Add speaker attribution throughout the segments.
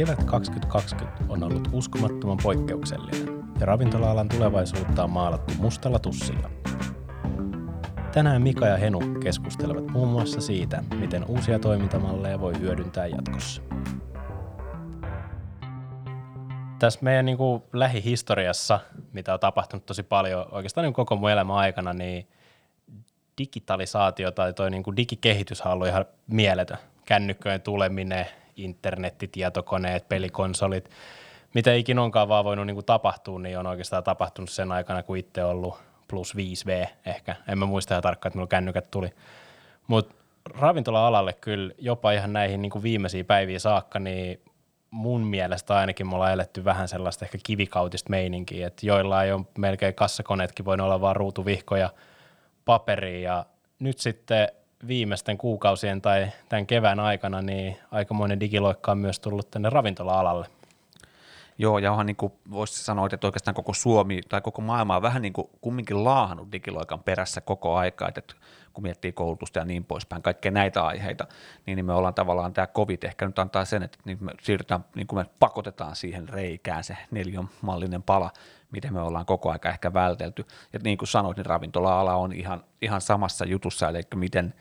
Speaker 1: Kevät 2020 on ollut uskomattoman poikkeuksellinen ja ravintola-alan tulevaisuutta on maalattu mustalla tussilla. Tänään Mika ja Henu keskustelevat muun muassa siitä, miten uusia toimintamalleja voi hyödyntää jatkossa. Tässä meidän niin kuin lähihistoriassa, mitä on tapahtunut tosi paljon oikeastaan niin koko mun elämän aikana, niin digitalisaatio tai toi niin kuin digikehitys on ollut ihan mieletön. Kännykköjen tuleminen, internetti, tietokoneet, pelikonsolit, mitä ikinä onkaan vaan voinut niin kuin tapahtua, niin on oikeastaan tapahtunut sen aikana, kun itse ollut plus 5V ehkä. En mä muista ihan tarkkaan, että minulla kännykät tuli. Mutta ravintola-alalle kyllä jopa ihan näihin niin kuin viimeisiin päiviin saakka, niin mun mielestä ainakin me ollaan eletty vähän sellaista ehkä kivikautista meininkiä, että joilla ei ole melkein kassakoneetkin voinut olla vaan ruutuvihkoja paperiin ja nyt sitten viimeisten kuukausien tai tämän kevään aikana niin aikamoinen digiloikka on myös tullut tänne ravintola-alalle.
Speaker 2: Joo, ja onhan niin kuin voisi sanoa, että oikeastaan koko Suomi tai koko maailma on vähän niin kuin kumminkin laahannut digiloikan perässä koko aikaa, että kun miettii koulutusta ja niin poispäin, kaikkea näitä aiheita, niin me ollaan tavallaan tämä COVID ehkä nyt antaa sen, että me siirrytään, niin kuin me pakotetaan siihen reikään se mallinen pala, miten me ollaan koko aika ehkä vältelty. Ja niin kuin sanoit, niin ravintola-ala on ihan, ihan samassa jutussa, eli miten,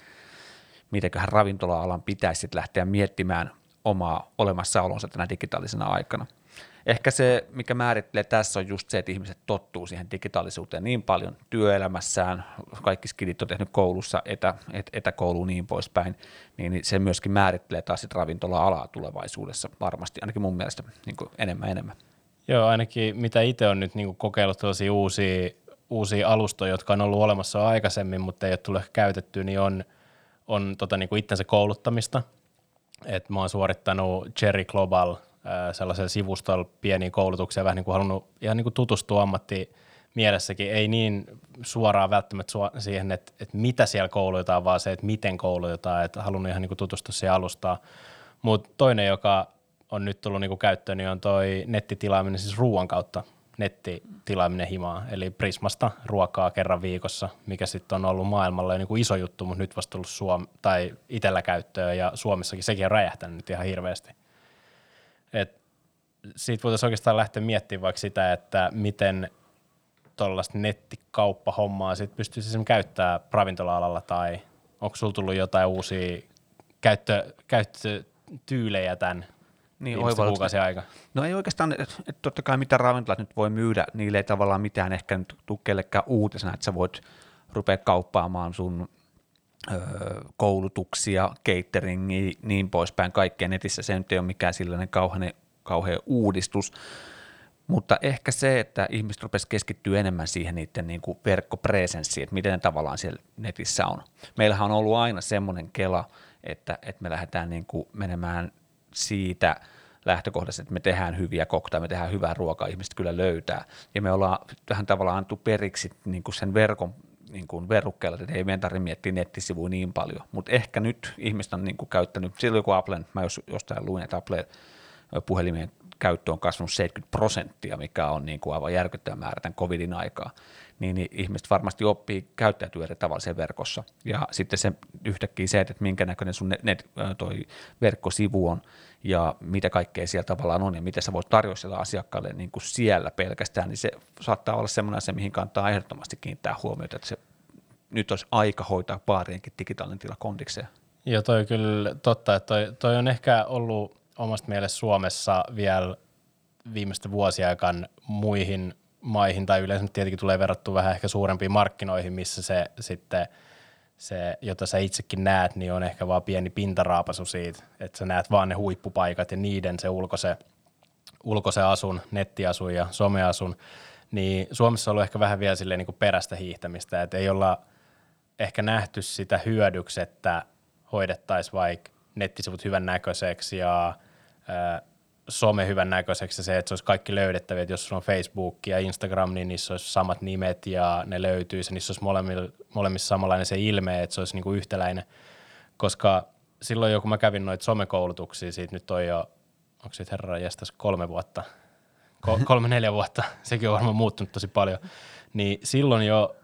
Speaker 2: mitenköhän ravintola-alan pitäisi lähteä miettimään omaa olemassaolonsa tänä digitaalisena aikana – ehkä se, mikä määrittelee tässä on just se, että ihmiset tottuu siihen digitaalisuuteen niin paljon työelämässään, kaikki skidit on tehnyt koulussa, etä, et, etäkouluun niin poispäin, niin se myöskin määrittelee taas ravintola-alaa tulevaisuudessa varmasti, ainakin mun mielestä niin enemmän enemmän.
Speaker 1: Joo, ainakin mitä itse on nyt niin kokeillut tällaisia uusia, uusia alustoja, jotka on ollut olemassa aikaisemmin, mutta ei ole tullut käytetty, niin on, on tota, niin kuin itsensä kouluttamista. Et mä oon suorittanut Cherry Global – sellaisella sivustolla pieniä koulutuksia, vähän niin kuin halunnut ihan niin kuin tutustua ammatti mielessäkin, ei niin suoraan välttämättä siihen, että, että mitä siellä koulutetaan, vaan se, että miten koulutetaan, että halunnut ihan niin kuin tutustua siihen alustaan. Mutta toinen, joka on nyt tullut niin kuin käyttöön, niin on toi nettitilaaminen siis ruoan kautta, nettitilaaminen himaa, eli Prismasta ruokaa kerran viikossa, mikä sitten on ollut maailmalla niin kuin iso juttu, mutta nyt vasta tullut Suom- tai itellä käyttöön ja Suomessakin. Sekin on räjähtänyt nyt ihan hirveästi. Et siitä voitaisiin oikeastaan lähteä miettimään vaikka sitä, että miten tuollaista nettikauppahommaa sit pystyisi käyttämään ravintola-alalla tai onko sulla tullut jotain uusia käyttö, käyttötyylejä tämän niin, kuukausien aika?
Speaker 2: No ei oikeastaan, että et totta kai mitä ravintolat nyt voi myydä, niille ei tavallaan mitään ehkä nyt tule kellekään uutisena, että sä voit rupea kauppaamaan sun koulutuksia, cateringia, niin poispäin, kaikkea netissä. Se nyt ei ole mikään sellainen kauhean, kauhean uudistus, mutta ehkä se, että ihmiset rupesi keskittyä enemmän siihen niiden niin kuin verkkopresenssiin, että miten ne tavallaan siellä netissä on. Meillähän on ollut aina semmoinen kela, että, että me lähdetään niin kuin menemään siitä lähtökohdasta, että me tehdään hyviä koktaa, me tehdään hyvää ruokaa, ihmiset kyllä löytää. Ja me ollaan tähän tavallaan antu periksi niin kuin sen verkon niin kuin verukkeella, että ei meidän tarvitse miettiä nettisivuja niin paljon, mutta ehkä nyt ihmiset on niin kuin käyttänyt, silloin kun Applen, mä jos, jostain luin, että Apple puhelimien käyttö on kasvanut 70 prosenttia, mikä on niin kuin aivan järkyttävä määrä tämän covidin aikaa, niin, niin ihmiset varmasti oppii käyttäytyä eri tavalla sen verkossa. Ja sitten se yhtäkkiä se, että minkä näköinen sun net, net, toi verkkosivu on ja mitä kaikkea siellä tavallaan on ja miten sä voit tarjota sillä asiakkaalle niin kuin siellä pelkästään, niin se saattaa olla semmoinen asia, mihin kannattaa ehdottomasti kiinnittää huomiota, että se nyt olisi aika hoitaa baarienkin digitaalinen tila kondikseen.
Speaker 1: Joo, toi kyllä totta, että toi, toi on ehkä ollut omasta mielestä Suomessa vielä viimeisten vuosien aikaan muihin maihin tai yleensä tietenkin tulee verrattu vähän ehkä suurempiin markkinoihin, missä se sitten se, jota sä itsekin näet, niin on ehkä vaan pieni pintaraapasu siitä, että sä näet vaan ne huippupaikat ja niiden se ulkoise, ulkoise asun, nettiasun ja someasun, niin Suomessa on ollut ehkä vähän vielä silleen niin kuin perästä hiihtämistä, että ei olla ehkä nähty sitä hyödyksi, että hoidettaisiin vaikka nettisivut hyvän näköiseksi ja some hyvän näköiseksi ja se, että se olisi kaikki löydettäviä, että jos sulla on Facebook ja Instagram, niin niissä olisi samat nimet ja ne löytyisi, niissä olisi molemmissa, molemmissa samanlainen se ilme, että se olisi niinku yhtäläinen, koska silloin jo kun mä kävin noita somekoulutuksia, siitä nyt on jo, onko siitä herra jästäs kolme vuotta, kolme neljä vuotta, sekin on varmaan muuttunut tosi paljon, niin silloin jo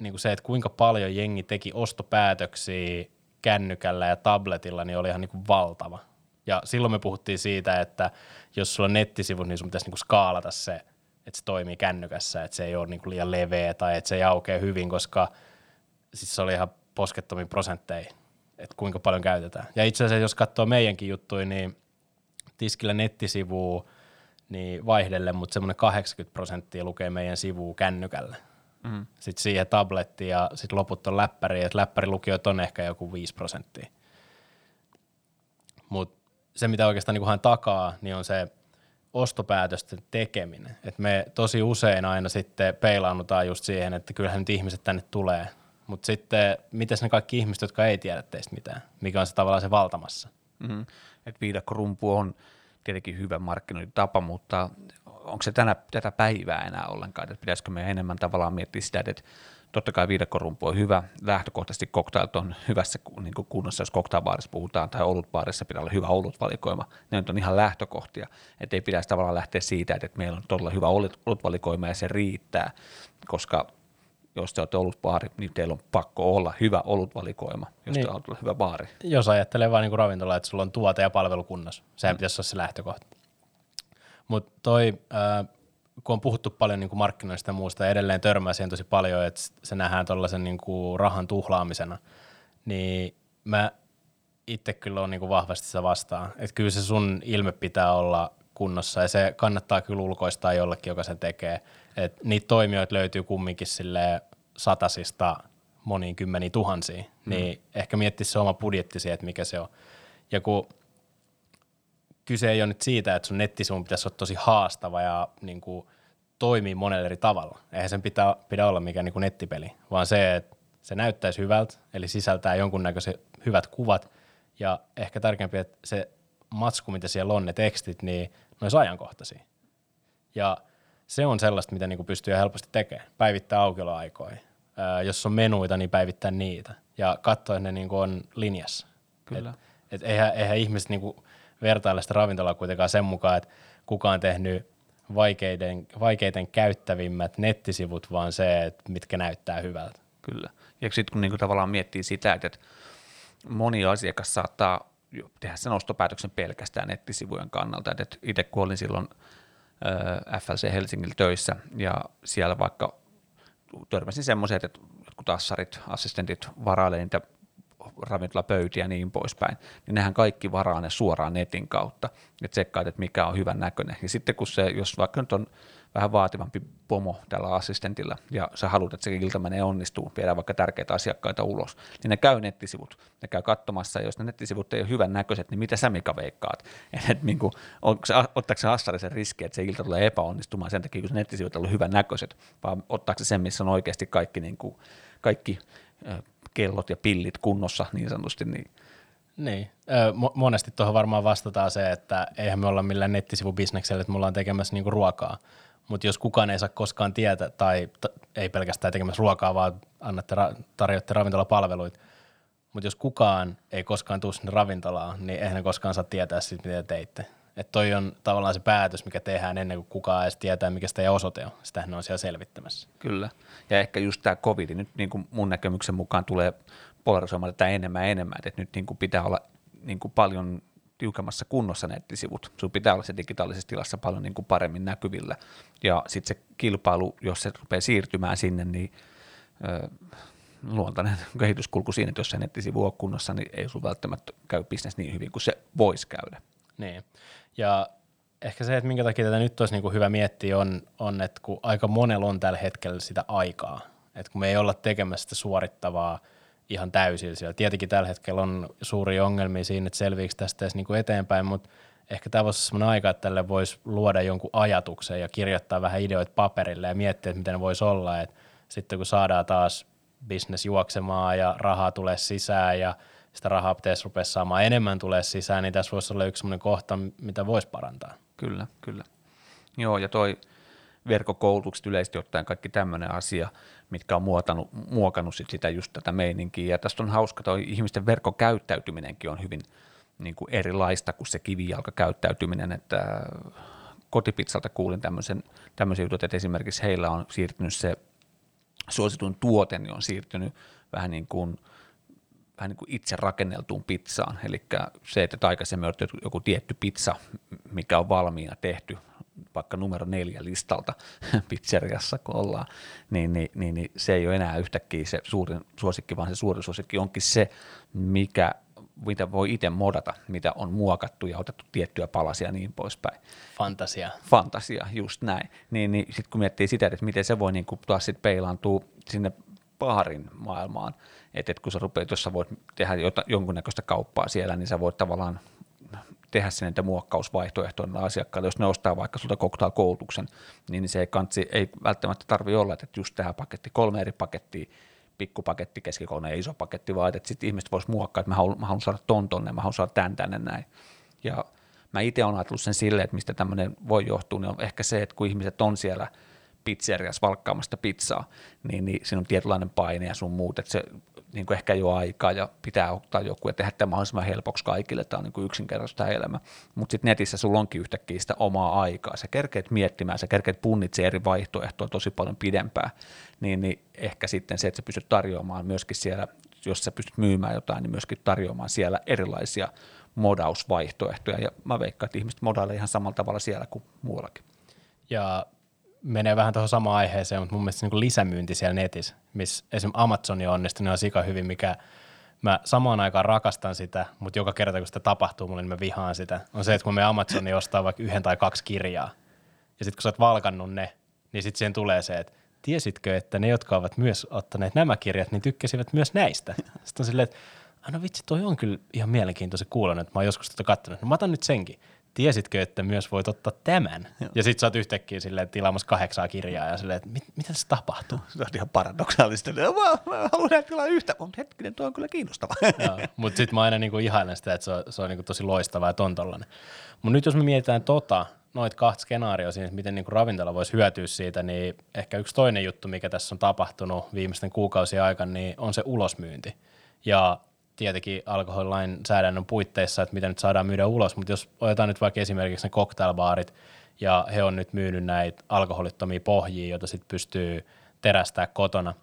Speaker 1: niin kuin se, että kuinka paljon jengi teki ostopäätöksiä kännykällä ja tabletilla, niin oli ihan niin kuin valtava Ja silloin me puhuttiin siitä, että jos sulla on nettisivut, niin sun pitäisi niinku skaalata se, että se toimii kännykässä, että se ei ole niinku liian leveä tai että se ei aukea hyvin, koska siis se oli ihan poskettomia prosentteja, että kuinka paljon käytetään. Ja itse asiassa jos katsoo meidänkin juttuja, niin tiskillä nettisivu niin vaihdelle, mutta semmoinen 80 prosenttia lukee meidän sivua kännykällä. Mm. Sitten siihen tabletti ja sitten loput on läppäri, että läppärilukijoita on ehkä joku 5 prosenttia. Mutta se, mitä oikeastaan niin hän takaa, niin on se ostopäätösten tekeminen. Et me tosi usein aina sitten peilaannutaan just siihen, että kyllähän nyt ihmiset tänne tulee. Mutta sitten, miten ne kaikki ihmiset, jotka ei tiedä teistä mitään? Mikä on se tavallaan se valtamassa?
Speaker 2: Mm-hmm. Et viidakkorumpu on tietenkin hyvä markkinointitapa, mutta onko se tänä, tätä päivää enää ollenkaan, että pitäisikö me enemmän tavallaan miettiä sitä, että totta kai viidakorumpu on hyvä, lähtökohtaisesti cocktailta on hyvässä niin kuin kunnossa, jos cocktailbaarissa puhutaan, tai olutbaarissa pitää olla hyvä olutvalikoima, ne on ihan lähtökohtia, että ei pitäisi tavallaan lähteä siitä, että meillä on todella hyvä olutvalikoima ja se riittää, koska jos te olette ollut baari, niin teillä on pakko olla hyvä olutvalikoima, jos niin. te olette hyvä baari.
Speaker 1: Jos ajattelee vain niin ravintola, että sulla on tuote ja palvelu kunnossa, sehän mm. pitäisi olla se lähtökohta. Mutta toi, äh, kun on puhuttu paljon niin kuin markkinoista ja muusta, ja edelleen törmää siihen tosi paljon, että se nähdään tuollaisen niin kuin rahan tuhlaamisena, niin mä itse kyllä on niin kuin vahvasti sitä vastaan. Että kyllä se sun ilme pitää olla kunnossa, ja se kannattaa kyllä ulkoistaa jollekin, joka sen tekee. Et niitä toimijoita löytyy kumminkin sille satasista moniin kymmeniin tuhansiin, mm. niin ehkä miettiä se oma budjetti että mikä se on. Ja kun kyse ei ole nyt siitä, että sun nettisivun pitäisi olla tosi haastava ja niin kuin, toimii monella eri tavalla. Eihän sen pitää, pidä olla mikään niin kuin nettipeli, vaan se, että se näyttäisi hyvältä, eli sisältää jonkunnäköiset hyvät kuvat, ja ehkä tärkeämpi, että se matsku, mitä siellä on, ne tekstit, niin ne olisi ajankohtaisia. Ja se on sellaista, mitä niin pystyy helposti tekemään, päivittää aukioloaikoja. Ää, jos on menuita, niin päivittää niitä ja katsoa, että ne niin on linjassa. Kyllä. Et, et eihän, eihän ihmiset niin vertaile sitä ravintolaa kuitenkaan sen mukaan, että kuka on tehnyt vaikeiden, vaikeiten käyttävimmät nettisivut, vaan se, että mitkä näyttää hyvältä.
Speaker 2: Kyllä. Ja sitten kun niinku tavallaan miettii sitä, että moni asiakas saattaa tehdä sen ostopäätöksen pelkästään nettisivujen kannalta. että itse kun olin silloin FLC Helsingillä töissä ja siellä vaikka törmäsin semmoisia, että jotkut assarit, assistentit varailee niitä ravintolapöytiä ja niin poispäin, niin nehän kaikki varaa ne suoraan netin kautta ja tsekkaat, että mikä on hyvän näköinen. Ja sitten kun se, jos vaikka nyt on vähän vaativampi pomo tällä assistentilla ja sä haluat, että se ilta menee onnistuu, viedään vaikka tärkeitä asiakkaita ulos, niin ne käy nettisivut, ne käy katsomassa ja jos ne nettisivut ei ole hyvän näköiset, niin mitä sä Mika veikkaat? Et, niin ottaako se assari sen riski, että se ilta tulee epäonnistumaan sen takia, kun se nettisivut on hyvän näköiset, vaan ottaako se sen, missä on oikeasti kaikki, niin kuin, kaikki kellot ja pillit kunnossa niin sanotusti, niin
Speaker 1: niin. monesti tuohon varmaan vastataan se, että eihän me olla millään nettisivubisneksellä, että me ollaan tekemässä niinku ruokaa. Mutta jos kukaan ei saa koskaan tietää, tai t- ei pelkästään tekemässä ruokaa, vaan annatte ra- tarjoatte ravintolapalveluita, mutta jos kukaan ei koskaan tule sinne ravintolaan, niin eihän ne koskaan saa tietää siitä, mitä teitte. Että toi on tavallaan se päätös, mikä tehdään ennen kuin kukaan edes tietää, mikä sitä osoite on. Sitähän on siellä selvittämässä.
Speaker 2: Kyllä. Ja ehkä just tämä covid nyt niin kuin mun näkemyksen mukaan tulee polarisoimaan tätä enemmän ja enemmän, että nyt niin kuin pitää olla niin kuin paljon tiukemmassa kunnossa nettisivut. Sun pitää olla se digitaalisessa tilassa paljon niin kuin paremmin näkyvillä. Ja sitten se kilpailu, jos se rupeaa siirtymään sinne, niin ö, luontainen kehityskulku siinä, että jos se nettisivu on kunnossa, niin ei sun välttämättä käy bisnes niin hyvin kuin se voisi käydä.
Speaker 1: Niin. Ja ehkä se, että minkä takia tätä nyt olisi niin kuin hyvä miettiä, on, on, että kun aika monella on tällä hetkellä sitä aikaa, että kun me ei olla tekemässä sitä suorittavaa ihan täysin siellä. Tietenkin tällä hetkellä on suuria ongelmia siinä, että selviikö tästä edes niin kuin eteenpäin, mutta ehkä tämä voisi sellainen aika, että tälle voisi luoda jonkun ajatuksen ja kirjoittaa vähän ideoita paperille ja miettiä, että miten ne voisi olla, että sitten kun saadaan taas business juoksemaan ja rahaa tulee sisään ja sitä rahaa pitäisi rupea saamaan enemmän tulee sisään, niin tässä voisi olla yksi sellainen kohta, mitä voisi parantaa.
Speaker 2: Kyllä, kyllä. Joo, ja toi verkkokoulutukset yleisesti ottaen kaikki tämmöinen asia, mitkä on muotanut, muokannut sit sitä just tätä meininkiä. Ja tästä on hauska, toi ihmisten verkkokäyttäytyminenkin on hyvin niin kuin erilaista kuin se kivijalkakäyttäytyminen, että kotipizzalta kuulin tämmöisen, tämmöisen jutun, että esimerkiksi heillä on siirtynyt se suosituin tuote, niin on siirtynyt vähän niin kuin – vähän niin kuin itse rakenneltuun pizzaan. Eli se, että aikaisemmin on joku tietty pizza, mikä on valmiina tehty, vaikka numero neljä listalta pizzeriassa, kun ollaan, niin, niin, niin, niin se ei ole enää yhtäkkiä se suurin suosikki, vaan se suurin suosikki onkin se, mikä mitä voi itse modata, mitä on muokattu ja otettu tiettyjä palasia ja niin poispäin.
Speaker 1: Fantasia.
Speaker 2: Fantasia, just näin. Niin, niin sitten kun miettii sitä, että miten se voi niin kuin taas sitten peilaantua sinne baarin maailmaan, että et kun sä rupeat, jos sä voit tehdä jota, jonkunnäköistä kauppaa siellä, niin sä voit tavallaan tehdä sen niitä muokkausvaihtoehtoja asiakkaille. Jos ne ostaa vaikka sulta cocktail-koulutuksen, niin se ei, kantsi, ei välttämättä tarvitse olla, että just tähän paketti, kolme eri pakettia, pikkupaketti, keskikokoinen ja iso paketti, vaan että sitten ihmiset voisi muokkaa, että mä haluan, mä haluan saada ton tonne, mä haluan saada tän tänne näin. Ja mä itse olen ajatellut sen silleen, että mistä tämmöinen voi johtua, niin on ehkä se, että kun ihmiset on siellä – pizzeriassa valkkaamasta pizzaa, niin, niin siinä on tietynlainen paine ja sun muut, että se niin kuin ehkä ole aikaa ja pitää ottaa joku ja tehdä tämä mahdollisimman helpoksi kaikille, tämä on niin yksinkertaista elämä. Mutta sitten netissä sulla onkin yhtäkkiä sitä omaa aikaa, sä kerkeet miettimään, sä kerkeet punnitsemaan eri vaihtoehtoja tosi paljon pidempään, niin, niin ehkä sitten se, että sä pystyt tarjoamaan myöskin siellä, jos sä pystyt myymään jotain, niin myöskin tarjoamaan siellä erilaisia modausvaihtoehtoja, ja mä veikkaan, että ihmiset modailee ihan samalla tavalla siellä kuin muuallakin.
Speaker 1: Ja menee vähän tuohon samaan aiheeseen, mutta mun mielestä niin lisämyynti siellä netissä, missä esimerkiksi Amazon on onnistunut ihan sika hyvin, mikä mä samaan aikaan rakastan sitä, mutta joka kerta kun sitä tapahtuu mulle, niin mä vihaan sitä. On se, että kun me Amazoni ostaa vaikka yhden tai kaksi kirjaa, ja sitten kun sä oot valkannut ne, niin sitten siihen tulee se, että tiesitkö, että ne, jotka ovat myös ottaneet nämä kirjat, niin tykkäsivät myös näistä. Sitten on silleen, että no vitsi, toi on kyllä ihan mielenkiintoisen kuulon, että mä oon joskus tätä katsonut. No mä otan nyt senkin tiesitkö, että myös voit ottaa tämän? Joo. Ja sit sä oot yhtäkkiä silleen tilaamassa kahdeksaa kirjaa ja silleen, että mit, mitä tässä tapahtuu?
Speaker 2: Se on ihan paradoksaalista. Mä, mä haluan tilaa yhtä, mutta hetkinen, tuo on kyllä kiinnostava.
Speaker 1: mutta sit mä aina niinku ihailen sitä, että se on, se on niinku tosi loistava ja tontollainen. Mutta nyt jos me mietitään tota, noit kahta skenaarioa siinä, miten niinku ravintola voisi hyötyä siitä, niin ehkä yksi toinen juttu, mikä tässä on tapahtunut viimeisten kuukausien aikana, niin on se ulosmyynti. Ja tietenkin alkoholilainsäädännön puitteissa, että mitä nyt saadaan myydä ulos, mutta jos otetaan nyt vaikka esimerkiksi ne cocktailbaarit, ja he on nyt myynyt näitä alkoholittomia pohjia, joita sitten pystyy terästää kotona,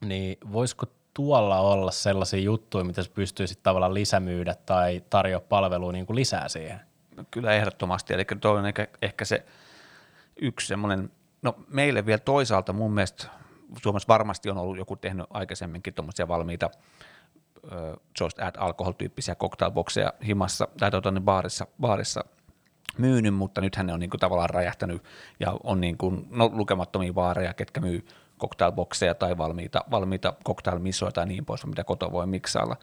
Speaker 1: niin voisiko tuolla olla sellaisia juttuja, mitä pystyy sitten tavallaan lisämyydä tai tarjoa palvelua niin kuin lisää siihen?
Speaker 2: No, kyllä ehdottomasti, eli tuo on ehkä, ehkä se yksi semmoinen, no meille vielä toisaalta mun mielestä Suomessa varmasti on ollut joku tehnyt aikaisemminkin tuommoisia valmiita just add alkohol-tyyppisiä cocktailbokseja himassa tai tuota, niin baarissa, baarissa myynyt, mutta nythän ne on niin kuin tavallaan räjähtänyt ja on niin kuin, no, lukemattomia baareja, ketkä myy cocktailbokseja tai valmiita, valmiita cocktailmissoja tai niin pois, mitä koto voi miksailla.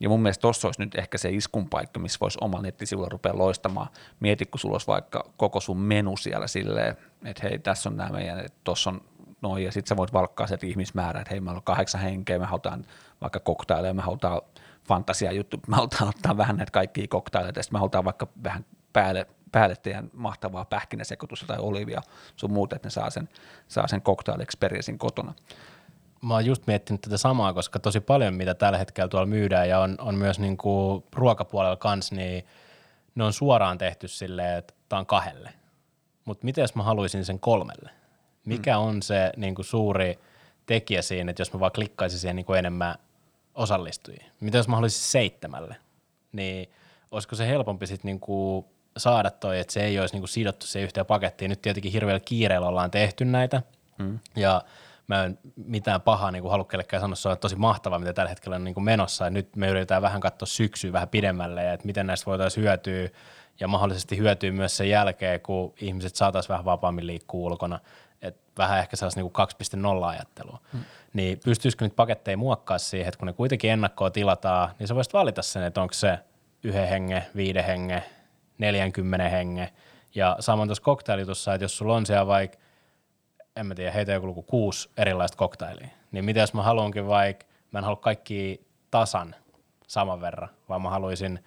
Speaker 2: Ja mun mielestä tuossa olisi nyt ehkä se iskun paikka, missä voisi oma nettisivulla rupea loistamaan. Mieti, kun sulla olisi vaikka koko sun menu siellä silleen, että hei, tässä on nämä meidän, että tuossa on noin, ja sitten sä voit valkkaa sieltä ihmismäärää, että hei, meillä on kahdeksan henkeä, me halutaan vaikka koktaileja, me halutaan fantasia juttu, me halutaan ottaa vähän näitä kaikkia koktaileja, sitten me halutaan vaikka vähän päälle, päälle teidän mahtavaa pähkinäsekoitusta tai olivia sun muuta, että ne saa sen, saa sen cocktail experiencin kotona.
Speaker 1: Mä oon just miettinyt tätä samaa, koska tosi paljon, mitä tällä hetkellä tuolla myydään ja on, on myös niin kuin ruokapuolella kanssa, niin ne on suoraan tehty silleen, että tämä on kahdelle. Mutta miten jos mä haluaisin sen kolmelle? Mikä mm. on se niin kuin suuri tekijä siinä, että jos mä vaan klikkaisin siihen niin kuin enemmän osallistujia? Mitä jos mä haluaisin seitsemälle? Niin olisiko se helpompi sitten niin kuin saada toi, että se ei olisi niin kuin sidottu se yhteen pakettiin. Nyt tietenkin hirveällä kiireellä ollaan tehty näitä mm. ja mä en mitään pahaa niin kuin halua kellekään sanoa, se on tosi mahtavaa, mitä tällä hetkellä on niin kuin menossa. Ja nyt me yritetään vähän katsoa syksyä vähän pidemmälle ja että miten näistä voitaisiin hyötyä ja mahdollisesti hyötyä myös sen jälkeen, kun ihmiset saataisiin vähän vapaammin liikkua ulkona että vähän ehkä sellaista niin 2.0-ajattelua. Hmm. Niin pystyisikö nyt paketteja muokkaa siihen, että kun ne kuitenkin ennakkoa tilataan, niin sä voisit valita sen, että onko se yhden henge, viiden henge, 40 henge. Ja samoin tuossa koktailitussa, että jos sulla on siellä vaikka, en mä tiedä, heitä joku luku kuusi erilaista koktailia, niin mitä jos mä haluankin vaikka, mä en halua kaikki tasan saman verran, vaan mä haluaisin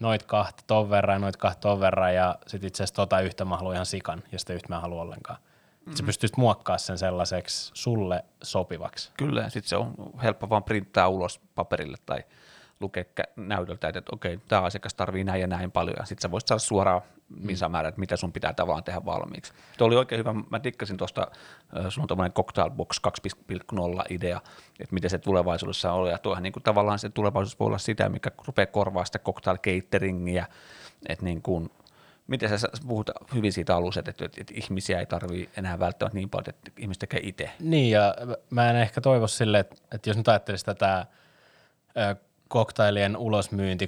Speaker 1: noit kahta ton verran ja noit kahta ton verran ja sitten itse asiassa tota yhtä mä haluan ihan sikan ja sitä yhtä mä haluan ollenkaan. Mm-hmm. Sä pystyisit muokkaamaan sen sellaiseksi sulle sopivaksi.
Speaker 2: Kyllä, ja sitten se on helppo vaan printtaa ulos paperille tai lukea näytöltä, että, okei, tämä asiakas tarvii näin ja näin paljon, ja sitten sä voisit saada suoraan misamäärä, että mitä sun pitää tavallaan tehdä valmiiksi. Tuo oli oikein hyvä, mä tikkasin tuosta, sun on tämmöinen Cocktail Box 2.0 idea, että miten se tulevaisuudessa on, ja tuohan niin kuin tavallaan se tulevaisuus voi olla sitä, mikä rupeaa korvaa sitä cocktail cateringia, että niin kuin, miten sä puhut hyvin siitä alussa, että, että, että ihmisiä ei tarvii enää välttämättä niin paljon, että ihmiset tekee itse.
Speaker 1: Niin, ja mä en ehkä toivo sille, että, että jos nyt ajattelisi tätä koktailien ulosmyynti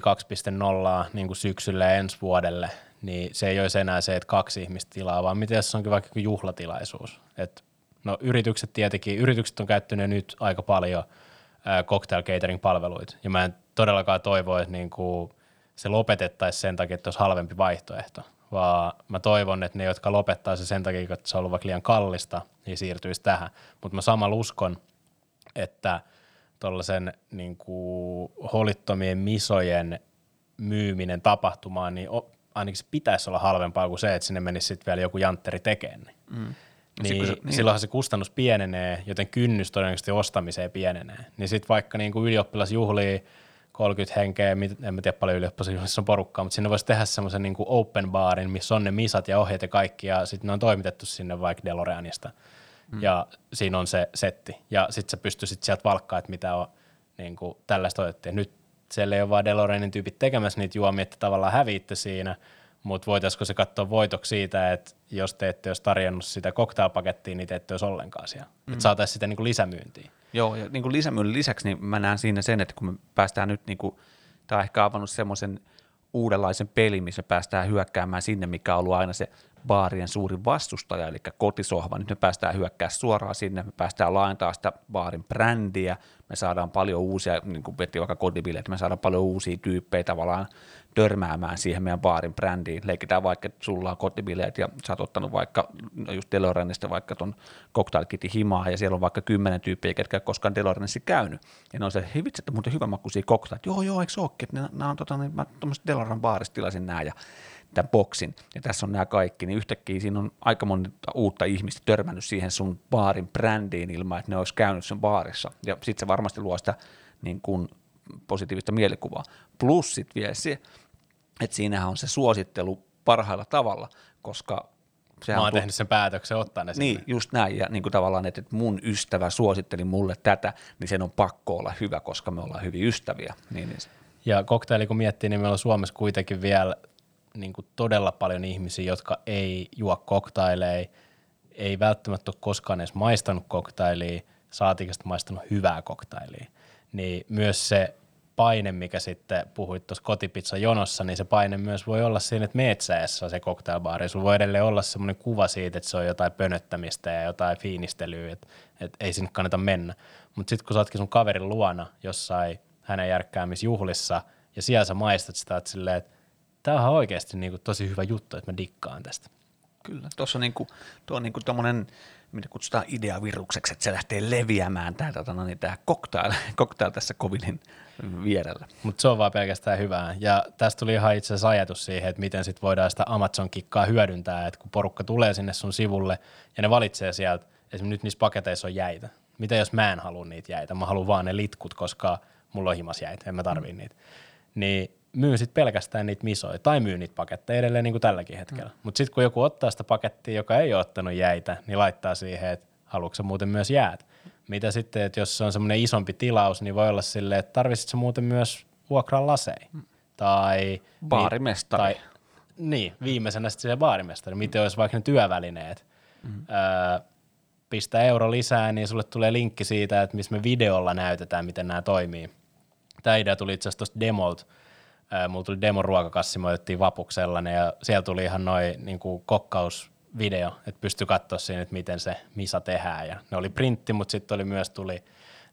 Speaker 1: 2.0 niin kuin syksyllä ja ensi vuodelle, niin se ei olisi enää se, että kaksi ihmistä tilaa, vaan miten se onkin vaikka juhlatilaisuus. Et, no yritykset tietenkin, yritykset on käyttänyt nyt aika paljon ää, cocktail catering palveluita, ja mä en todellakaan toivo, että niin kuin se lopetettaisiin sen takia, että olisi halvempi vaihtoehto, vaan mä toivon, että ne, jotka lopettaa se sen takia, että se on ollut vaikka liian kallista, niin siirtyisi tähän. Mutta mä samalla uskon, että tuollaisen niin holittomien misojen myyminen tapahtumaan, niin ainakin se pitäisi olla halvempaa kuin se, että sinne menisi sitten vielä joku jantteri tekemään. Niin. Mm. Niin, se, niin. silloinhan se kustannus pienenee, joten kynnys todennäköisesti ostamiseen pienenee. Niin sitten vaikka niin kuin ylioppilas juhlii 30 henkeä, en mä tiedä paljon ylioppilasjuhlissa on porukkaa, mutta sinne voisi tehdä semmoisen niin open barin, missä on ne misat ja ohjeet ja kaikki, ja sitten ne on toimitettu sinne vaikka DeLoreanista. Mm. Ja siinä on se setti. Ja sitten sä pystyisit sieltä valkkaa, että mitä on niin kuin tällaista otettiin. Nyt siellä ei ole vaan DeLoreanin tyypit tekemässä niitä juomia, että tavallaan häviitte siinä, mutta voitaisiko se katsoa voitoksi siitä, että jos te ette olisi tarjonnut sitä cocktailpakettia, niin te ette olisi ollenkaan siellä. Mm. Että saataisiin sitä niin kuin lisämyyntiin.
Speaker 2: Joo, ja niin kuin lisämyynnin lisäksi niin mä näen siinä sen, että kun me päästään nyt, niin kuin, tämä on ehkä avannut semmoisen uudenlaisen pelin, missä päästään hyökkäämään sinne, mikä on ollut aina se baarien suurin vastustaja, eli kotisohva. Nyt me päästään hyökkää suoraan sinne, me päästään laajentamaan sitä baarin brändiä, me saadaan paljon uusia, niin kuin Petti vaikka kotibileet, me saadaan paljon uusia tyyppejä tavallaan törmäämään siihen meidän baarin brändiin. Leikitään vaikka, että sulla on kotibileet ja sä oot ottanut vaikka, no just Delorenista vaikka ton Cocktail Kitty himaa ja siellä on vaikka kymmenen tyyppiä, ketkä ei koskaan Delorenissa käynyt. Ja ne on se, hei vitsi, että muuten hyvä makuisia cocktail. Joo, joo, eikö se olekin, että nämä on tota, niin mä tuommoista Deloren baarista tilasin nämä ja tämän boksin, ja tässä on nämä kaikki, niin yhtäkkiä siinä on aika monta uutta ihmistä törmännyt siihen sun baarin brändiin ilman, että ne olisi käynyt sen baarissa, ja sitten se varmasti luo sitä niin kuin positiivista mielikuvaa. Plus sitten vielä se, että siinähän on se suosittelu parhailla tavalla, koska
Speaker 1: Sehän Mä oon tehnyt sen päätöksen ottaa ne
Speaker 2: Niin, sinne. just näin. Ja niin kuin tavallaan, että mun ystävä suositteli mulle tätä, niin sen on pakko olla hyvä, koska me ollaan hyvin ystäviä. Niin, niin.
Speaker 1: Ja kokteili kun miettii, niin meillä on Suomessa kuitenkin vielä niin kuin todella paljon ihmisiä, jotka ei juo koktaileja, ei välttämättä ole koskaan edes maistanut koktailia, saatikin maistanut hyvää koktailia. Niin myös se paine, mikä sitten puhuit tuossa kotipizza jonossa, niin se paine myös voi olla siinä, että meetsäessä se cocktailbaari. Sulla voi edelleen olla semmoinen kuva siitä, että se on jotain pönöttämistä ja jotain fiinistelyä, että, että ei sinne kannata mennä. Mutta sitten kun sä sun kaverin luona jossain hänen järkkäämissä juhlissa ja siellä sä maistat sitä, että silleen, että tämä on oikeasti niin kuin tosi hyvä juttu, että mä dikkaan tästä.
Speaker 2: Kyllä, tuossa niin kuin, tuo on niin kuin tommonen, mitä kutsutaan ideavirukseksi, että se lähtee leviämään tämä, tota, no niin, tämä cocktail, cocktail tässä Covinin vierellä.
Speaker 1: Mutta se on vaan pelkästään hyvää. Ja tästä tuli ihan itse asiassa ajatus siihen, että miten sitten voidaan sitä Amazon-kikkaa hyödyntää, että kun porukka tulee sinne sun sivulle ja ne valitsee sieltä, esimerkiksi nyt niissä paketeissa on jäitä. Mitä jos mä en halua niitä jäitä? Mä haluan vaan ne litkut, koska mulla on himas jäitä, en mä tarvii niitä. Niin myy sit pelkästään niitä misoja tai myy niitä paketteja edelleen niin kuin tälläkin hetkellä. Mm. Mutta sitten kun joku ottaa sitä pakettia, joka ei ole ottanut jäitä, niin laittaa siihen, että haluatko muuten myös jäät. Mitä sitten, että jos se on semmoinen isompi tilaus, niin voi olla silleen, että tarvitsitko muuten myös vuokraa lasei. Mm. Tai...
Speaker 2: Baarimestari.
Speaker 1: Niin, tai, niin, viimeisenä sitten se baarimestari. Miten olisi vaikka ne työvälineet. Mm. Öö, pistä euro lisää, niin sulle tulee linkki siitä, että missä me videolla näytetään, miten nämä toimii. Tämä idea tuli itse asiassa tuosta demolta, mulla tuli demon ruokakassi, me otettiin vapuksi sellainen ja siellä tuli ihan noin niin kokkausvideo, että pystyi katsoa siinä, että miten se misa tehdään ja ne oli printti, mutta sitten oli myös tuli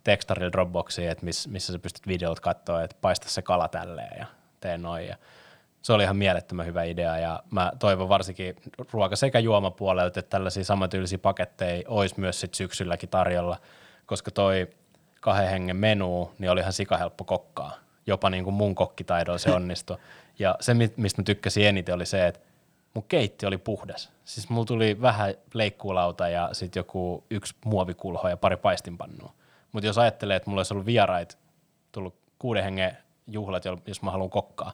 Speaker 1: tekstarilla Dropboxiin, että miss, missä sä pystyt videot katsoa, että paista se kala tälleen ja tee noin ja se oli ihan mielettömän hyvä idea ja mä toivon varsinkin ruoka- sekä juomapuolelta, että tällaisia samantyylisiä paketteja olisi myös sit syksylläkin tarjolla, koska toi kahden hengen menu, niin oli ihan sikahelppo kokkaa jopa niin kuin mun kokkitaidolla se onnistui. Ja se, mistä mä tykkäsin eniten, oli se, että mun keitti oli puhdas. Siis mulla tuli vähän leikkuulauta ja sitten joku yksi muovikulho ja pari paistinpannua. Mutta jos ajattelee, että mulla olisi ollut vierait tullut kuuden hengen juhlat, jos mä haluan kokkaa,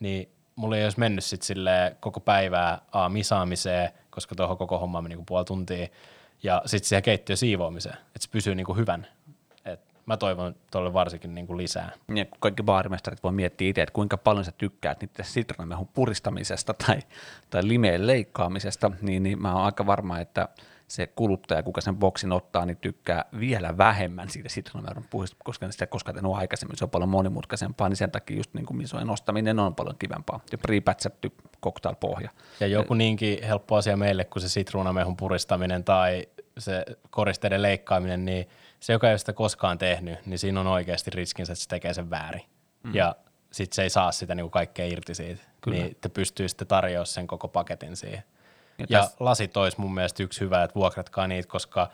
Speaker 1: niin mulla ei olisi mennyt sit koko päivää a, misaamiseen, koska tuohon koko homma meni niinku puoli tuntia, ja sitten siihen keittiön siivoamiseen, että se pysyy niinku hyvän. Mä toivon tuolle varsinkin niinku lisää.
Speaker 2: Ja kaikki baarimestarit voi miettiä itse, että kuinka paljon sä tykkäät niiden sitranamehun puristamisesta tai, tai limeen leikkaamisesta, niin, niin mä oon aika varma, että – se kuluttaja, kuka sen boksin ottaa, niin tykkää vielä vähemmän siitä sitruunamäärän puhista, koska sitä koskaan tehnyt aikaisemmin, se on paljon monimutkaisempaa, niin sen takia just niin kuin misojen nostaminen on paljon kivempaa. Ja prepätsätty cocktailpohja.
Speaker 1: Ja joku niinkin helppo asia meille kuin se sitruunamehun puristaminen tai se koristeiden leikkaaminen, niin se, joka ei ole sitä koskaan tehnyt, niin siinä on oikeasti riskinsä, että se tekee sen väärin. Mm. Ja sitten se ei saa sitä niin kuin kaikkea irti siitä. Kyllä. Niin te pystyy sitten tarjoamaan sen koko paketin siihen. Ja, ja täs... lasit olisi mun mielestä yksi hyvä, että vuokratkaa niitä, koska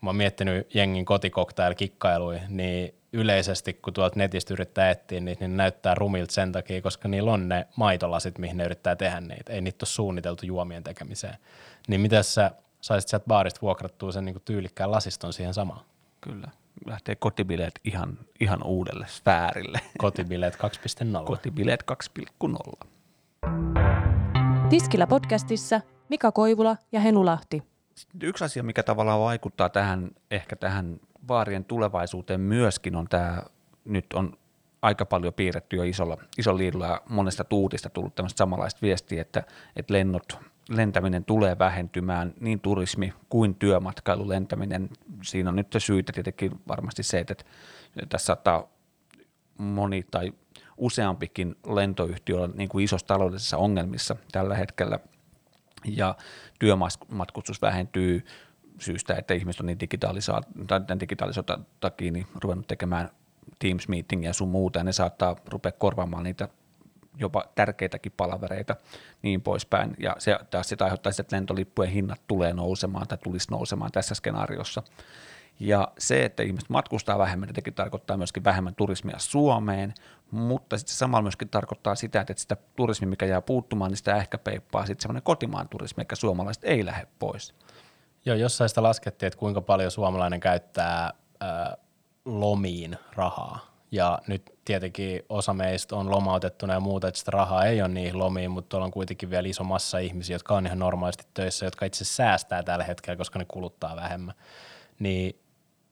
Speaker 1: mä oon miettinyt jengin kotikoktail-kikkailuja, niin yleisesti kun tuolta netistä yrittää etsiä niitä, niin ne näyttää rumilta sen takia, koska niillä on ne maitolasit, mihin ne yrittää tehdä niitä. Ei niitä ole suunniteltu juomien tekemiseen. Niin mitä sä saisit sieltä baarista vuokrattua sen niin tyylikkään lasiston siihen samaan?
Speaker 2: Kyllä. Lähtee kotibileet ihan, ihan uudelle sfäärille.
Speaker 1: Kotibileet 2.0.
Speaker 2: Kotibileet 2.0.
Speaker 3: Tiskillä podcastissa Mika Koivula ja Henu Lahti.
Speaker 2: Yksi asia, mikä tavallaan vaikuttaa tähän, ehkä tähän vaarien tulevaisuuteen myöskin on tämä, nyt on aika paljon piirretty jo isolla, isolla liidulla ja monesta tuutista tullut tämmöistä samanlaista viestiä, että, että lennot, lentäminen tulee vähentymään, niin turismi kuin työmatkailu lentäminen. Siinä on nyt syytä tietenkin varmasti se, että, tässä saattaa moni tai useampikin lentoyhtiö on niin kuin isossa taloudellisessa ongelmissa tällä hetkellä – ja työmatkustus vähentyy syystä, että ihmiset on niin digitaalisoita takia niin ruvennut tekemään Teams-meetingiä ja sun muuta, ja ne saattaa rupea korvaamaan niitä jopa tärkeitäkin palavereita niin poispäin, ja se taas sitä aiheuttaa että lentolippujen hinnat tulee nousemaan tai tulisi nousemaan tässä skenaariossa. Ja se, että ihmiset matkustaa vähemmän, tietenkin tarkoittaa myöskin vähemmän turismia Suomeen, mutta sitten samalla myöskin tarkoittaa sitä, että sitä turismia, mikä jää puuttumaan, niin sitä ehkä peippaa sitten semmoinen kotimaan turismi, eikä suomalaiset ei lähde pois.
Speaker 1: Joo, jossain sitä laskettiin, että kuinka paljon suomalainen käyttää äh, lomiin rahaa. Ja nyt tietenkin osa meistä on lomautettuna ja muuta, että sitä rahaa ei ole niihin lomiin, mutta tuolla on kuitenkin vielä iso massa ihmisiä, jotka on ihan normaalisti töissä, jotka itse säästää tällä hetkellä, koska ne kuluttaa vähemmän. Niin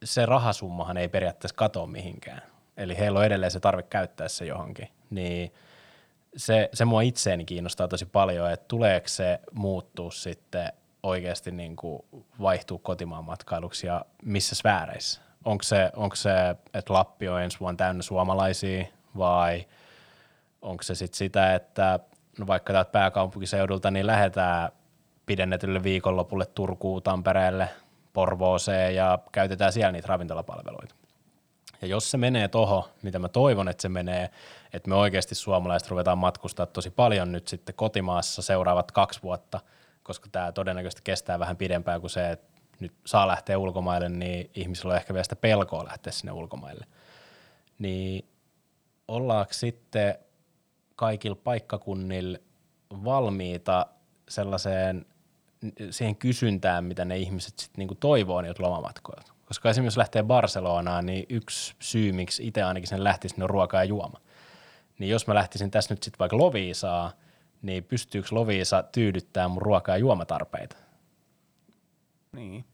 Speaker 1: se rahasummahan ei periaatteessa katoa mihinkään. Eli heillä on edelleen se tarve käyttää se johonkin. Niin se, se mua itseeni kiinnostaa tosi paljon, että tuleeko se muuttuu sitten oikeasti niin kuin vaihtuu kotimaan matkailuksi ja missä sfääreissä? Onko se, onko se, että Lappi on ensi vuonna täynnä suomalaisia vai onko se sitten sitä, että no vaikka täältä pääkaupunkiseudulta niin lähdetään pidennetylle viikonlopulle Turkuun, Tampereelle – Porvooseen ja käytetään siellä niitä ravintolapalveluita. Ja jos se menee toho, mitä mä toivon, että se menee, että me oikeasti suomalaiset ruvetaan matkustaa tosi paljon nyt sitten kotimaassa seuraavat kaksi vuotta, koska tämä todennäköisesti kestää vähän pidempään kuin se, että nyt saa lähteä ulkomaille, niin ihmisillä on ehkä vielä sitä pelkoa lähteä sinne ulkomaille. Niin ollaanko sitten kaikilla paikkakunnilla valmiita sellaiseen siihen kysyntään, mitä ne ihmiset sitten niinku toivoo niiltä lomamatkoilta. Koska esimerkiksi jos lähtee Barcelonaan, niin yksi syy, miksi itse ainakin sen lähtisi, niin on ruoka ja juoma. Niin jos mä lähtisin tässä nyt sitten vaikka Loviisaa, niin pystyykö Loviisa tyydyttämään mun ruoka- ja juomatarpeita?
Speaker 2: Niin.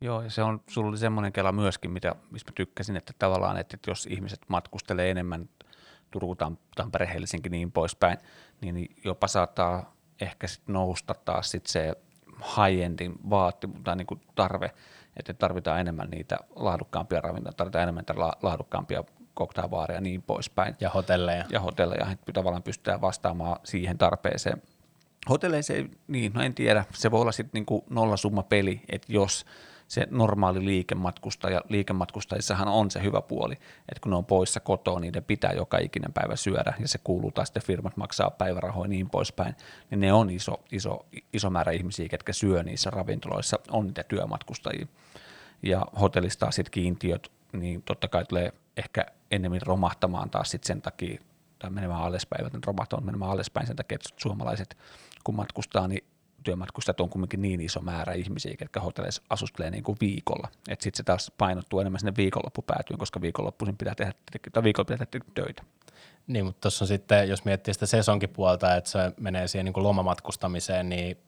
Speaker 2: Joo, ja se on, sulla oli semmoinen kela myöskin, mitä, mistä mä tykkäsin, että tavallaan, että jos ihmiset matkustelee enemmän Turku, Tampere, Helsinki niin poispäin, niin jopa saattaa ehkä sit nousta taas sit se high-endin vaatimus tai niin tarve, että tarvitaan enemmän niitä laadukkaampia ravintoja, tarvitaan enemmän laadukkaampia cocktailbaareja ja niin poispäin.
Speaker 1: Ja hotelleja.
Speaker 2: Ja hotelleja, että tavallaan pystytään vastaamaan siihen tarpeeseen. Hotelleissa ei, niin, no en tiedä, se voi olla sitten niin nollasumma peli, että jos – se normaali liikematkustaja, liikematkustajissahan on se hyvä puoli, että kun ne on poissa kotoa, niin ne pitää joka ikinen päivä syödä, ja se kuuluu taas sitten firmat maksaa päivärahoja niin poispäin, niin ne on iso, iso, iso määrä ihmisiä, ketkä syö niissä ravintoloissa, on niitä työmatkustajia. Ja hotellista sitten kiintiöt, niin totta kai tulee ehkä enemmän romahtamaan taas sitten sen takia, tai menemään alaspäin, romahtamaan menemään alaspäin sen takia, että suomalaiset kun matkustaa, niin työmatkustajat on kuitenkin niin iso määrä ihmisiä, jotka hotelleissa asustelee niin kuin viikolla. Että sitten se taas painottuu enemmän sinne viikonloppupäätyyn, koska viikonloppuisin pitää tehdä, tai viikolla pitää tehdä töitä.
Speaker 1: Niin, mutta tuossa on sitten, jos miettii sitä sesonkipuolta, että se menee siihen niin kuin lomamatkustamiseen, niin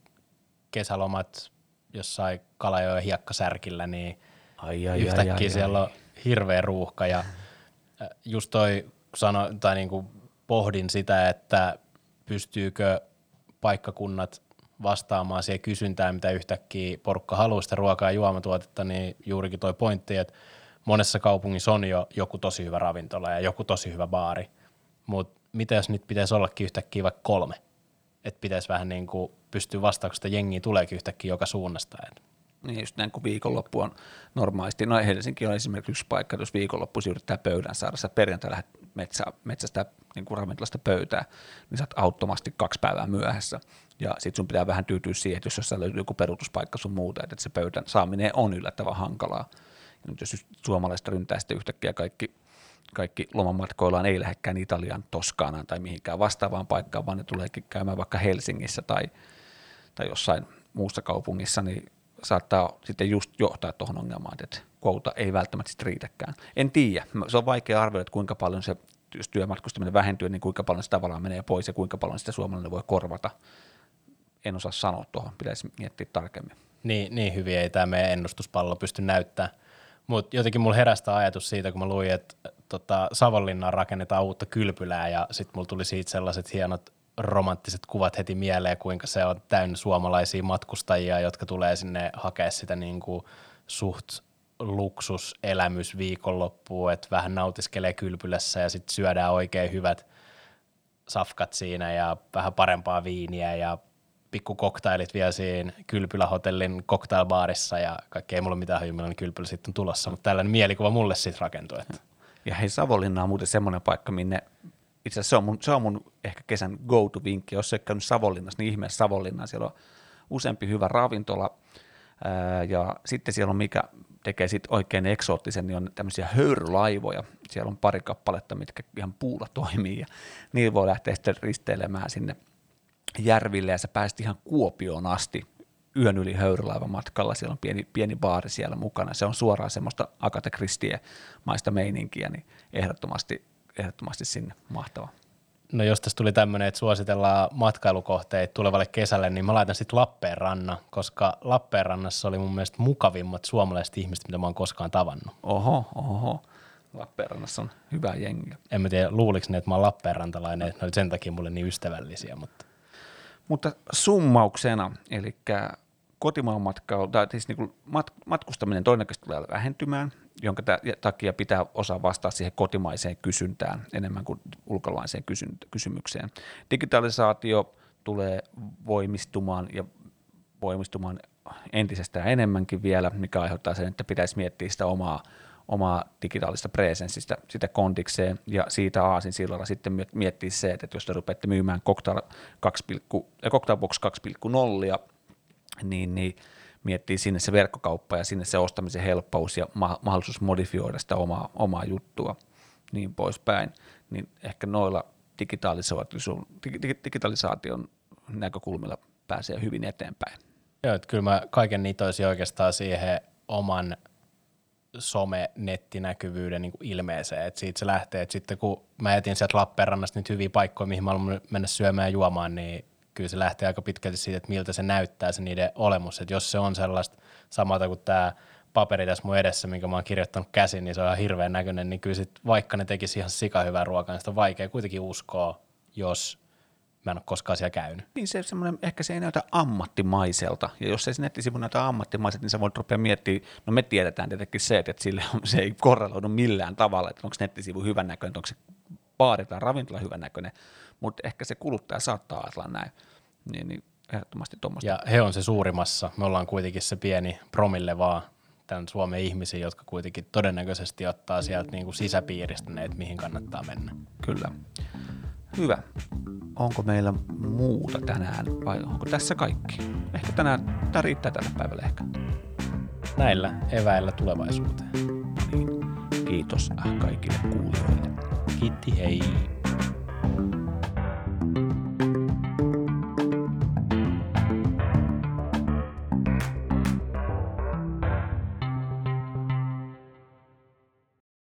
Speaker 1: kesälomat jossain Kalajoen hiekkasärkillä, niin
Speaker 2: ai, ai,
Speaker 1: yhtäkkiä
Speaker 2: ai, ai,
Speaker 1: siellä
Speaker 2: ai.
Speaker 1: on hirveä ruuhka ja äh, just toi sano, tai niin kuin pohdin sitä, että pystyykö paikkakunnat vastaamaan siihen kysyntään, mitä yhtäkkiä porukka haluaa sitä ruokaa ja juomatuotetta, niin juurikin toi pointti, että monessa kaupungissa on jo joku tosi hyvä ravintola ja joku tosi hyvä baari, mutta mitä jos nyt pitäisi ollakin yhtäkkiä vaikka kolme? Että pitäisi vähän niin kuin pystyä vastauksesta jengiä tuleekin yhtäkkiä joka suunnasta. Et
Speaker 2: Niin just näin, kun viikonloppu on normaalisti. No Helsinki on esimerkiksi yksi paikka, jos viikonloppuisin yrittää pöydän saada, sä perjantai lähdet metsä, metsästä niin kuin ravintolasta pöytää, niin sä oot automaattisesti kaksi päivää myöhässä. Ja sit sun pitää vähän tyytyä siihen, että jos jossain löytyy joku peruutuspaikka sun muuta, että se pöydän saaminen on yllättävän hankalaa. Ja nyt jos just suomalaista ryntää sitten yhtäkkiä kaikki, kaikki lomamatkoillaan ei lähdekään Italian Toskaanaan tai mihinkään vastaavaan paikkaan, vaan ne tuleekin käymään vaikka Helsingissä tai, tai jossain muussa kaupungissa, niin saattaa sitten just johtaa tuohon ongelmaan, että kvota ei välttämättä sitten riitäkään. En tiedä, se on vaikea arvioida, että kuinka paljon se, jos työmatkustaminen vähentyy, niin kuinka paljon se tavallaan menee pois ja kuinka paljon sitä suomalainen voi korvata. En osaa sanoa tuohon, pitäisi miettiä tarkemmin.
Speaker 1: niin, niin hyvin ei tämä meidän ennustuspallo pysty näyttämään. Mutta jotenkin mulla herästä ajatus siitä, kun mä luin, että tota, Savonlinnaan rakennetaan uutta kylpylää ja sitten mulla tuli siitä sellaiset hienot romanttiset kuvat heti mieleen, kuinka se on täynnä suomalaisia matkustajia, jotka tulee sinne hakea sitä niin kuin suht luksuselämys viikonloppuun, että vähän nautiskelee kylpylässä ja sitten syödään oikein hyvät safkat siinä ja vähän parempaa viiniä ja pikku koktailit vielä siinä kylpylähotellin cocktailbaarissa ja kaikki ei mulla mitään hajua, kylpylä sitten on tulossa, mutta tällainen mielikuva mulle sitten rakentui. Että.
Speaker 2: Ja hei, Savonlinna on muuten semmoinen paikka, minne itse asiassa se on mun, se on mun ehkä kesän go-to-vinkki. Jos se käynyt Savonlinnassa, niin ihmeessä Savonlinnaa. Siellä on useampi hyvä ravintola ja sitten siellä on mikä tekee sit oikein eksoottisen, niin on tämmöisiä höyrylaivoja. Siellä on pari kappaletta, mitkä ihan puulla toimii ja niillä voi lähteä sitten risteilemään sinne järville ja sä pääsit ihan Kuopioon asti yön yli höyrylaivan matkalla. Siellä on pieni, pieni baari siellä mukana. Se on suoraan semmoista Agatha Christie maista meininkiä, niin ehdottomasti, ehdottomasti sinne mahtava.
Speaker 1: No jos tässä tuli tämmöinen, että suositellaan matkailukohteita tulevalle kesälle, niin mä laitan sitten Lappeenranna, koska Lappeenrannassa oli mun mielestä mukavimmat suomalaiset ihmiset, mitä mä oon koskaan tavannut.
Speaker 2: Oho, oho. Lappeenrannassa on hyvä jengi.
Speaker 1: En mä tiedä, luuliks ne, että mä oon Lappeenrantalainen, että ne oli sen takia mulle niin ystävällisiä, mutta
Speaker 2: Mutta summauksena, eli kotimaan matkailu, tai siis niin mat, matkustaminen todennäköisesti tulee vähentymään, jonka takia pitää osaa vastata siihen kotimaiseen kysyntään enemmän kuin ulkolaiseen kysymykseen. Digitalisaatio tulee voimistumaan ja voimistumaan entisestään enemmänkin vielä, mikä aiheuttaa sen, että pitäisi miettiä sitä omaa, omaa digitaalista presenssistä, sitä kondikseen, ja siitä aasin sillalla sitten miettiä se, että jos te rupeatte myymään Cocktail, 2, Cocktailbox 2.0, niin, niin miettii sinne se verkkokauppa ja sinne se ostamisen helppous ja ma- mahdollisuus modifioida sitä omaa, omaa juttua niin poispäin, niin ehkä noilla digitalisaation, digitalisaation näkökulmilla pääsee hyvin eteenpäin.
Speaker 1: Joo, että kyllä mä kaiken niitoisin oikeastaan siihen oman some-nettinäkyvyyden niin ilmeeseen, että siitä se lähtee, että sitten kun mä etin sieltä Lappeenrannasta nyt hyviä paikkoja, mihin mä haluan mennä syömään ja juomaan, niin kyllä se lähtee aika pitkälti siitä, että miltä se näyttää se niiden olemus, että jos se on sellaista samalta kuin tämä paperi tässä mun edessä, minkä mä oon kirjoittanut käsin, niin se on ihan hirveän näköinen, niin kyllä sit, vaikka ne tekisi ihan sika hyvää ruokaa, niin sitä on vaikea kuitenkin uskoa, jos mä en ole koskaan siellä käynyt.
Speaker 2: Niin se semmoinen, ehkä se ei näytä ammattimaiselta, ja jos ei se nettisivu näytä ammattimaiselta, niin sä voit rupea miettimään, no me tiedetään tietenkin se, että sille on, se ei korreloidu millään tavalla, että onko nettisivu hyvän näköinen, onko se baari tai ravintola hyvän näköinen, mutta ehkä se kuluttaja saattaa ajatella näin, niin, niin ehdottomasti tuommoista.
Speaker 1: Ja he on se suurimassa, me ollaan kuitenkin se pieni promille vaan tämän Suomen ihmisiä, jotka kuitenkin todennäköisesti ottaa sieltä niin kuin sisäpiiristä ne, että mihin kannattaa mennä.
Speaker 2: Kyllä. Hyvä. Onko meillä muuta tänään vai onko tässä kaikki? Ehkä tänään, tämä riittää tällä päivällä ehkä.
Speaker 1: Näillä eväillä tulevaisuuteen.
Speaker 2: Niin. Kiitos kaikille kuulijoille.
Speaker 1: Kiitti, hei.